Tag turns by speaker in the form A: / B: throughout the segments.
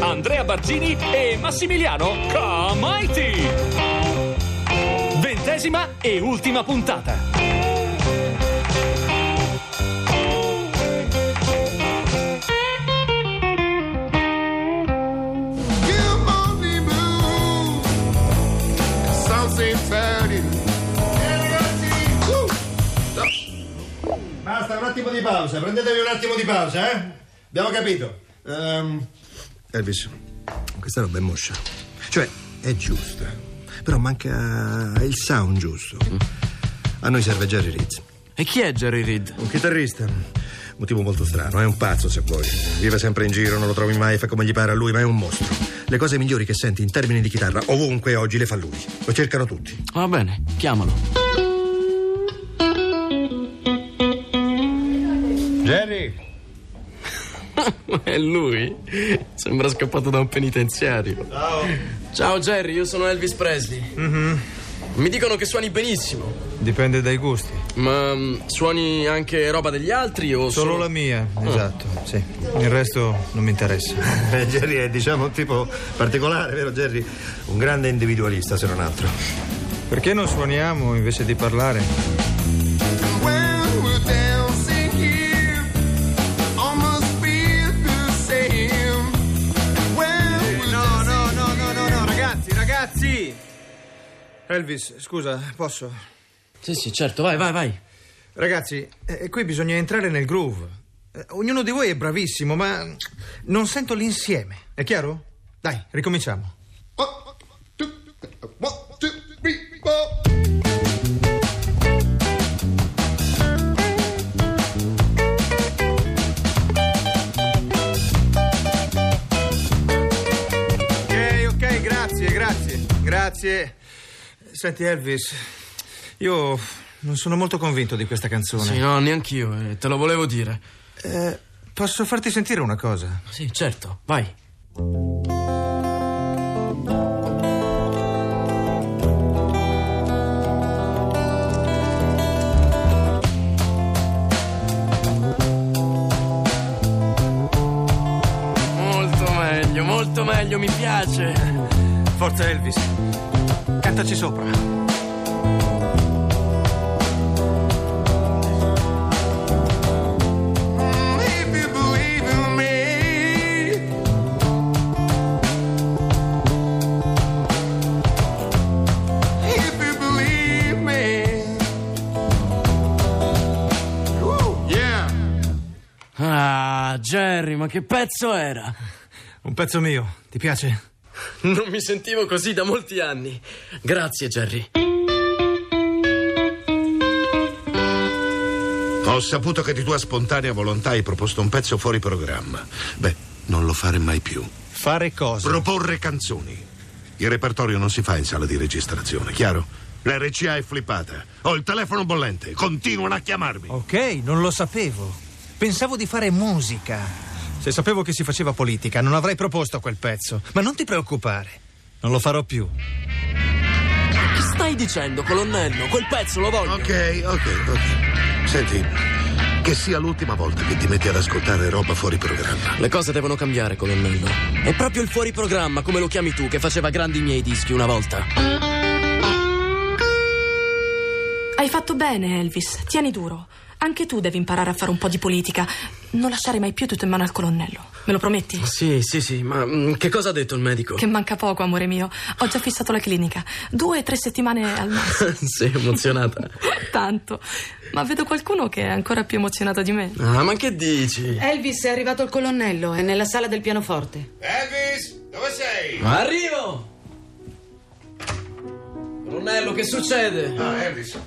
A: Andrea Barzini e Massimiliano Comaiti. Ventesima e ultima puntata.
B: Basta, un attimo di pausa, prendetevi un attimo di pausa, eh? Abbiamo capito. Ehm, Elvis, questa roba è moscia. Cioè, è giusta, però manca il sound giusto. A noi serve Jerry Reed,
C: E chi è Jerry Reed?
B: un chitarrista. Motivo molto strano, è un pazzo se vuoi. Vive sempre in giro, non lo trovi mai, fa come gli pare a lui, ma è un mostro. Le cose migliori che senti in termini di chitarra, ovunque oggi, le fa lui. Lo cercano tutti.
C: Va bene, chiamalo.
B: Jerry!
C: È lui? Sembra scappato da un penitenziario.
B: Ciao!
C: Ciao Jerry, io sono Elvis Presley. Mi dicono che suoni benissimo.
D: Dipende dai gusti.
C: Ma mm, suoni anche roba degli altri o
D: Solo la mia, esatto, sì. Il resto non mi interessa.
B: Eh, Jerry è, diciamo, un tipo particolare, vero Jerry? Un grande individualista, se non altro.
D: Perché non suoniamo invece di parlare? Elvis, scusa, posso?
C: Sì, sì, certo, vai, vai, vai.
D: Ragazzi, eh, qui bisogna entrare nel groove. Eh, ognuno di voi è bravissimo, ma non sento l'insieme. È chiaro? Dai, ricominciamo. Ok, ok, grazie, grazie, grazie. Senti, Elvis, io non sono molto convinto di questa canzone.
C: Sì, no, neanch'io, eh, te lo volevo dire.
D: Eh, posso farti sentire una cosa?
C: Sì, certo, vai. Molto meglio, molto meglio, mi piace.
D: Forza, Elvis. Cantaci sopra.
C: Ah, Jerry, ma che pezzo era?
D: Un pezzo mio, ti piace?
C: Non mi sentivo così da molti anni. Grazie, Jerry.
E: Ho saputo che di tua spontanea volontà hai proposto un pezzo fuori programma. Beh, non lo fare mai più.
D: Fare cosa?
E: Proporre canzoni. Il repertorio non si fa in sala di registrazione, chiaro? La RCA è flippata. Ho il telefono bollente. Continuano a chiamarmi.
D: ok, non lo sapevo. Pensavo di fare musica. Se sapevo che si faceva politica, non avrei proposto quel pezzo. Ma non ti preoccupare, non lo farò più.
C: Che stai dicendo, colonnello? Quel pezzo lo voglio.
E: Ok, ok, ok. Senti, che sia l'ultima volta che ti metti ad ascoltare roba fuori programma.
C: Le cose devono cambiare, colonnello. È proprio il fuori programma, come lo chiami tu, che faceva grandi i miei dischi una volta.
F: Hai fatto bene, Elvis. Tieni duro. Anche tu devi imparare a fare un po' di politica. Non lasciare mai più tutto in mano al colonnello. Me lo prometti?
C: Sì, sì, sì, ma mm, che cosa ha detto il medico?
F: Che manca poco, amore mio. Ho già fissato la clinica. Due o tre settimane al massimo.
C: Sei emozionata.
F: Tanto. Ma vedo qualcuno che è ancora più emozionato di me.
C: Ah, ma che dici?
G: Elvis è arrivato il colonnello, è nella sala del pianoforte.
H: Elvis, dove sei?
C: Arrivo! Colonnello, che succede?
E: Ah, Elvis.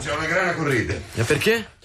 E: C'è una grana corrida.
C: E perché?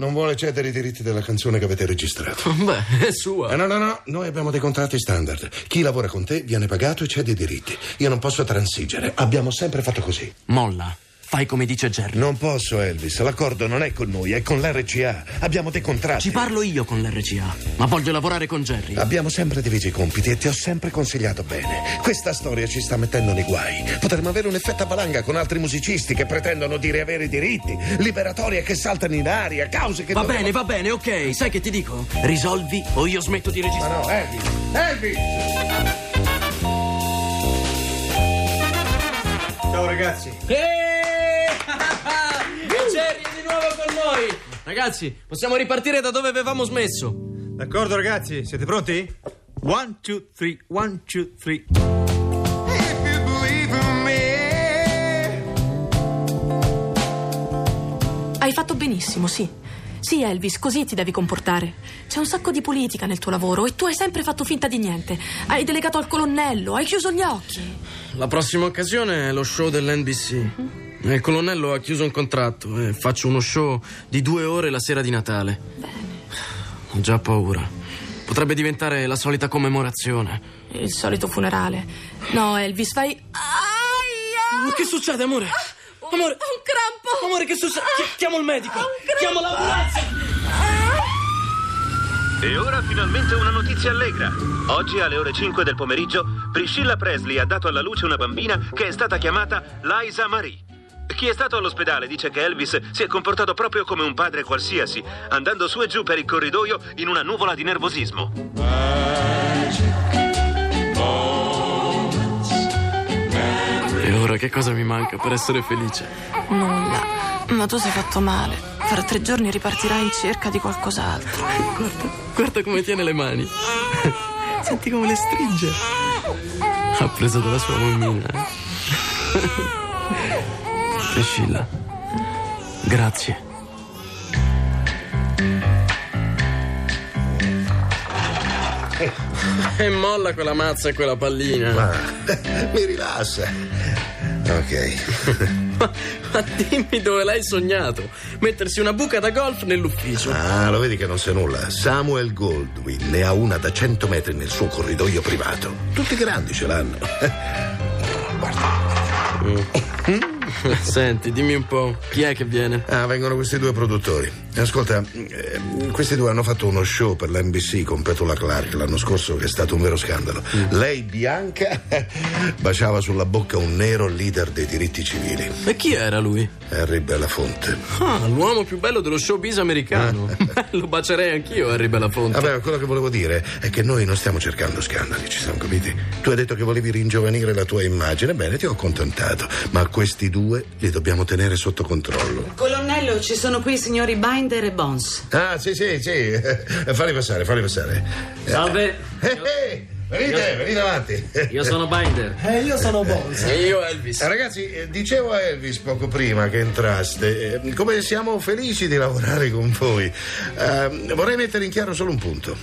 E: non vuole cedere i diritti della canzone che avete registrato.
C: Beh, è sua.
E: Eh, no, no, no, noi abbiamo dei contratti standard. Chi lavora con te viene pagato e cede i diritti. Io non posso transigere. Abbiamo sempre fatto così.
C: Molla. Fai come dice Jerry.
E: Non posso, Elvis. L'accordo non è con noi, è con l'RCA. Abbiamo dei contratti.
C: Ci parlo io con l'RCA, ma voglio lavorare con Jerry.
E: Abbiamo sempre diviso i compiti e ti ho sempre consigliato bene. Questa storia ci sta mettendo nei guai. Potremmo avere un effetto a valanga con altri musicisti che pretendono di riavere i diritti, liberatorie che saltano in aria, cause che
C: Va
E: dovremmo-
C: bene, va bene, ok. Sai che ti dico? Risolvi o io smetto di
E: Ma
C: registrare.
E: no, Elvis! Elvis!
D: Ciao ragazzi.
C: Jerry è di nuovo con noi. Ragazzi, possiamo ripartire da dove avevamo smesso.
D: D'accordo ragazzi, siete pronti? One, two, three, one, two, three.
H: If you believe in me.
F: Hai fatto benissimo, sì. Sì, Elvis, così ti devi comportare. C'è un sacco di politica nel tuo lavoro e tu hai sempre fatto finta di niente. Hai delegato al colonnello, hai chiuso gli occhi.
C: La prossima occasione è lo show dell'NBC. Il colonnello ha chiuso un contratto e faccio uno show di due ore la sera di Natale. Ho già paura. Potrebbe diventare la solita commemorazione.
F: Il solito funerale. No, Elvis, fai. Aia!
C: Ma che succede, amore? Amore,
F: Un crampo!
C: amore, che succede? Chi- Chiamo il medico. Chiamo l'ambulanza.
I: E ora finalmente una notizia allegra. Oggi alle ore 5 del pomeriggio Priscilla Presley ha dato alla luce una bambina che è stata chiamata Liza Marie. Chi è stato all'ospedale dice che Elvis si è comportato proprio come un padre qualsiasi, andando su e giù per il corridoio in una nuvola di nervosismo.
C: E ora che cosa mi manca per essere felice?
F: Nulla. Ma tu sei fatto male. Fra tre giorni ripartirai in cerca di qualcos'altro.
C: Guarda, guarda come tiene le mani. Senti come le stringe. Ha preso dalla sua mammina. Priscilla, grazie. E molla quella mazza e quella pallina.
E: Ma mi rilassa. Ok.
C: Ma, ma dimmi dove l'hai sognato? Mettersi una buca da golf nell'ufficio.
E: Ah, lo vedi che non sa nulla. Samuel Goldwyn ne ha una da 100 metri nel suo corridoio privato. Tutti grandi ce l'hanno.
C: Senti, dimmi un po', chi è che viene?
E: Ah, vengono questi due produttori. Ascolta, eh, questi due hanno fatto uno show per l'NBC con Petula Clark l'anno scorso che è stato un vero scandalo. Lei, bianca, baciava sulla bocca un nero leader dei diritti civili.
C: E chi era lui?
E: Harry Belafonte.
C: Ah, l'uomo più bello dello showbiz americano. Lo bacerei anch'io, Harry Belafonte.
E: Vabbè, quello che volevo dire è che noi non stiamo cercando scandali, ci siamo capiti? Tu hai detto che volevi ringiovanire la tua immagine, bene, ti ho accontentato, ma questi due li dobbiamo tenere sotto controllo.
G: Colonnello, ci sono qui i signori Binder e Bones.
E: Ah, sì, sì, sì, falli passare, falli passare.
J: Salve,
E: Eh, eh, venite, venite avanti.
J: io sono Binder.
D: E io sono Bones.
C: E io, Elvis.
E: Eh, Ragazzi, eh, dicevo a Elvis poco prima che entraste, eh, come siamo felici di lavorare con voi. Eh, vorrei mettere in chiaro solo un punto.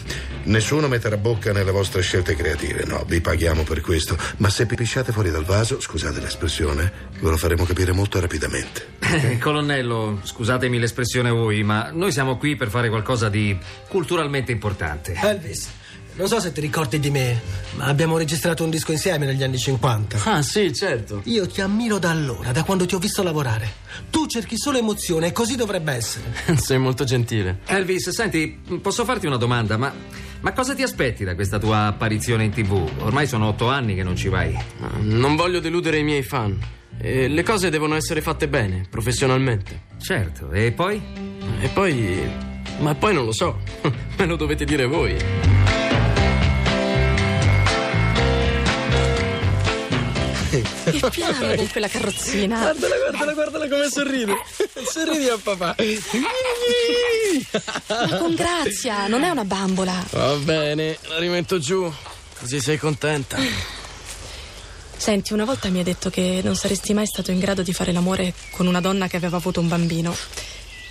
E: Nessuno metterà bocca nelle vostre scelte creative, no, vi paghiamo per questo. Ma se pipisciate fuori dal vaso, scusate l'espressione, ve lo faremo capire molto rapidamente.
J: Eh, Colonnello, scusatemi l'espressione voi, ma noi siamo qui per fare qualcosa di culturalmente importante.
K: Elvis, non so se ti ricordi di me, ma abbiamo registrato un disco insieme negli anni 50.
C: Ah, sì, certo.
K: Io ti ammiro da allora, da quando ti ho visto lavorare. Tu cerchi solo emozione e così dovrebbe essere.
C: Sei molto gentile.
J: Elvis, senti, posso farti una domanda? Ma, ma cosa ti aspetti da questa tua apparizione in tv? Ormai sono otto anni che non ci vai.
C: Ah, Non voglio deludere i miei fan. E le cose devono essere fatte bene, professionalmente.
J: Certo, e poi?
C: E poi. Ma poi non lo so. Me lo dovete dire voi.
F: Che piano con quella carrozzina.
C: Guardala, guardala, guardala come sorride. Sorridi a papà.
F: Ma con grazia, non è una bambola.
C: Va bene, la rimetto giù. Così sei contenta.
F: Senti, una volta mi hai detto che non saresti mai stato in grado di fare l'amore con una donna che aveva avuto un bambino.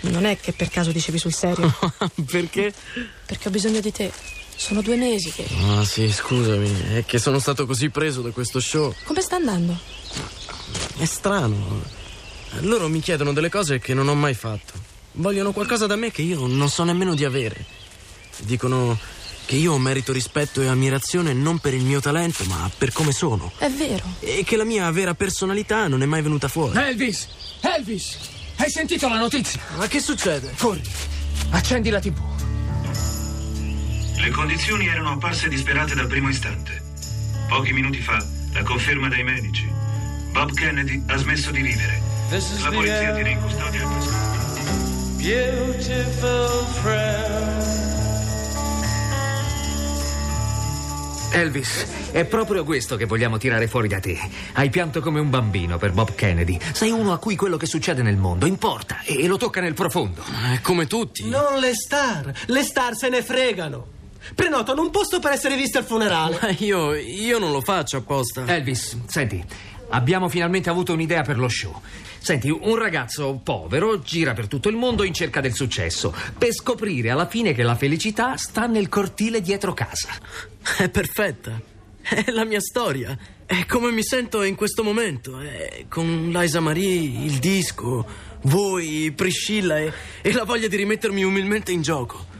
F: Non è che per caso dicevi sul serio?
C: Perché?
F: Perché ho bisogno di te. Sono due mesi che.
C: Ah, sì, scusami. È che sono stato così preso da questo show.
F: Come sta andando?
C: È strano. Loro mi chiedono delle cose che non ho mai fatto. vogliono qualcosa da me che io non so nemmeno di avere. Dicono che io merito rispetto e ammirazione non per il mio talento, ma per come sono.
F: È vero.
C: E che la mia vera personalità non è mai venuta fuori.
L: Elvis! Elvis! Hai sentito la notizia?
K: Ma che succede?
L: Corri, accendi la TV.
M: Le condizioni erano apparse disperate dal primo istante. Pochi minuti fa, la conferma dai medici. Bob Kennedy ha smesso di vivere. La polizia tiene in custodia il prescritto.
N: Beautiful friend.
J: Elvis, è proprio questo che vogliamo tirare fuori da te. Hai pianto come un bambino per Bob Kennedy. Sei uno a cui quello che succede nel mondo importa e e lo tocca nel profondo.
C: È come tutti.
K: Non le star. Le star se ne fregano. Prenotano un posto per essere viste al funerale.
C: Ma io, io non lo faccio apposta.
J: Elvis, senti, abbiamo finalmente avuto un'idea per lo show. Senti, un ragazzo povero gira per tutto il mondo in cerca del successo, per scoprire alla fine che la felicità sta nel cortile dietro casa.
C: È perfetta. È la mia storia. È come mi sento in questo momento. È con Liza Marie, il disco, voi, Priscilla e, e la voglia di rimettermi umilmente in gioco.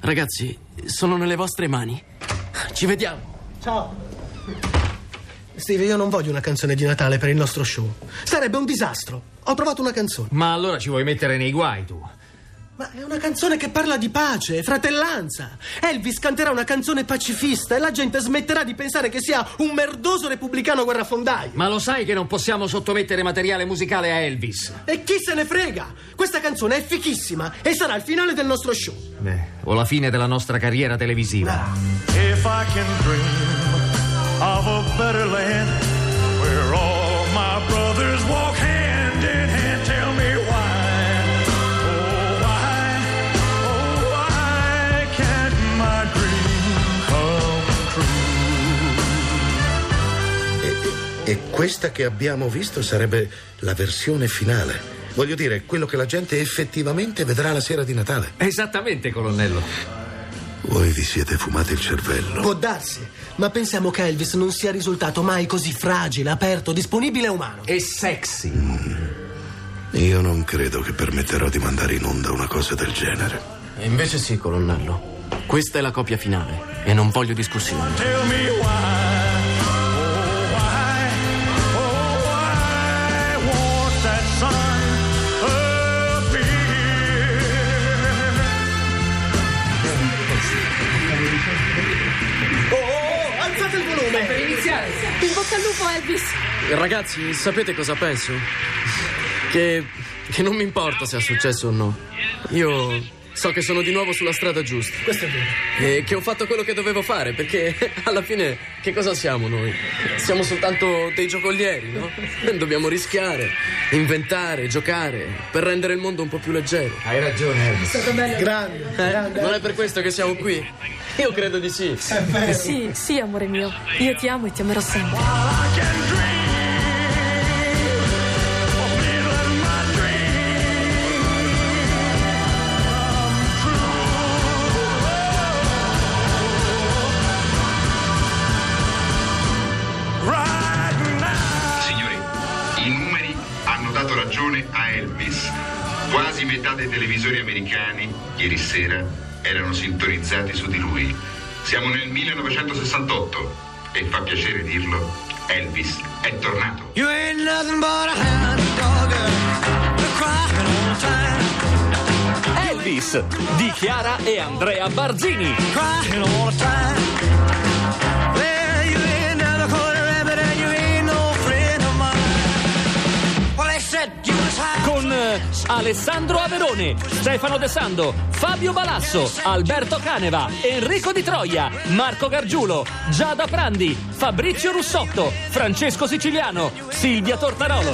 C: Ragazzi, sono nelle vostre mani. Ci vediamo.
K: Ciao. Steve, io non voglio una canzone di Natale per il nostro show. Sarebbe un disastro. Ho trovato una canzone.
J: Ma allora ci vuoi mettere nei guai tu?
K: Ma è una canzone che parla di pace, fratellanza. Elvis canterà una canzone pacifista e la gente smetterà di pensare che sia un merdoso repubblicano guerrafondaio.
J: Ma lo sai che non possiamo sottomettere materiale musicale a Elvis?
K: E chi se ne frega? Questa canzone è fichissima e sarà il finale del nostro show.
J: Beh, o la fine della nostra carriera televisiva.
N: If I can dream of a better land
E: questa che abbiamo visto sarebbe la versione finale. Voglio dire, quello che la gente effettivamente vedrà la sera di Natale.
J: Esattamente, colonnello.
E: Voi vi siete fumati il cervello.
K: Può darsi, ma pensiamo che Elvis non sia risultato mai così fragile, aperto, disponibile e umano.
J: E sexy.
E: Io non credo che permetterò di mandare in onda una cosa del genere.
C: E invece sì, colonnello. Questa è la copia finale e non voglio discussioni.
N: Tell me why.
F: Bocca al lupo, Elvis.
C: Ragazzi, sapete cosa penso? Che, che non mi importa se ha successo o no. Io so che sono di nuovo sulla strada giusta.
K: Questo è vero.
C: E che ho fatto quello che dovevo fare, perché alla fine che cosa siamo noi? Siamo soltanto dei giocolieri, no? Dobbiamo rischiare, inventare, giocare, per rendere il mondo un po' più leggero.
J: Hai ragione, Elvis.
F: Stato bello.
K: Grande,
C: Eh,
K: grande.
C: non è per questo che siamo qui? Io credo di sì.
F: Sì, sì, amore mio. Io ti amo e ti amerò sempre.
O: Dei televisori americani ieri sera erano sintonizzati su di lui. Siamo nel 1968 e fa piacere dirlo, Elvis è tornato.
N: You ain't nothing but a hound dog, crying all the time,
A: Elvis di Chiara e Andrea Barzini.
N: crying all the time.
A: Alessandro Averone, Stefano De Sando, Fabio Balasso, Alberto Caneva, Enrico Di Troia, Marco Gargiulo, Giada Prandi, Fabrizio Russotto, Francesco Siciliano, Silvia Tortarolo.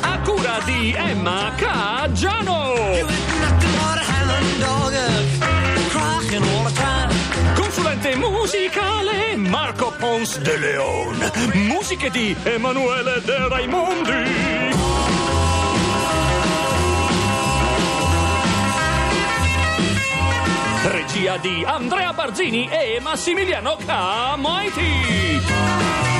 N: A
A: cura di Emma Caggiano.
N: You ain't nothing but a hound dog, crying all the time.
A: Consulente musicale Marco Pons de Leon. Musiche di Emanuele De Raimondi. Regia di Andrea Barzini e Massimiliano Camaiti.